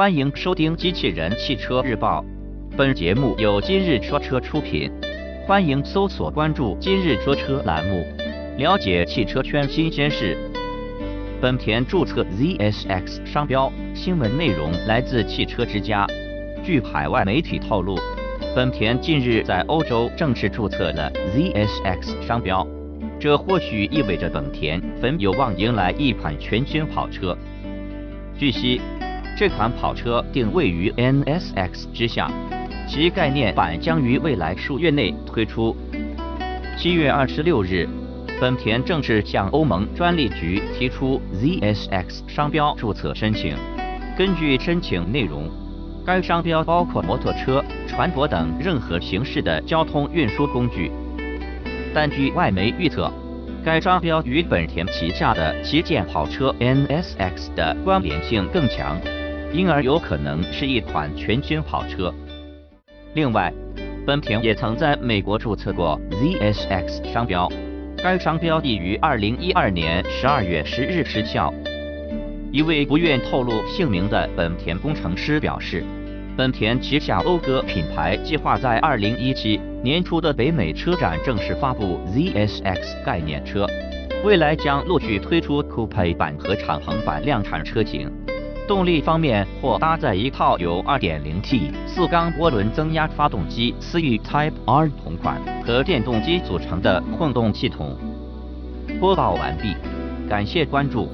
欢迎收听《机器人汽车日报》，本节目由今日说车出品。欢迎搜索关注“今日说车”栏目，了解汽车圈新鲜事。本田注册 ZSX 商标，新闻内容来自汽车之家。据海外媒体透露，本田近日在欧洲正式注册了 ZSX 商标，这或许意味着本田很有望迎来一款全新跑车。据悉。这款跑车定位于 NSX 之下，其概念版将于未来数月内推出。七月二十六日，本田正式向欧盟专利局提出 ZSX 商标注册申请。根据申请内容，该商标包括摩托车、船舶等任何形式的交通运输工具。但据外媒预测，该商标与本田旗下的旗舰跑车 NSX 的关联性更强。因而有可能是一款全新跑车。另外，本田也曾在美国注册过 ZSX 商标，该商标已于2012年12月10日失效。一位不愿透露姓名的本田工程师表示，本田旗下讴歌品牌计划在2017年初的北美车展正式发布 ZSX 概念车，未来将陆续推出 Coupe 版和敞篷版量产车型。动力方面或搭载一套由 2.0T 四缸涡轮增压发动机思域 Type R 同款和电动机组成的混动系统。播报完毕，感谢关注。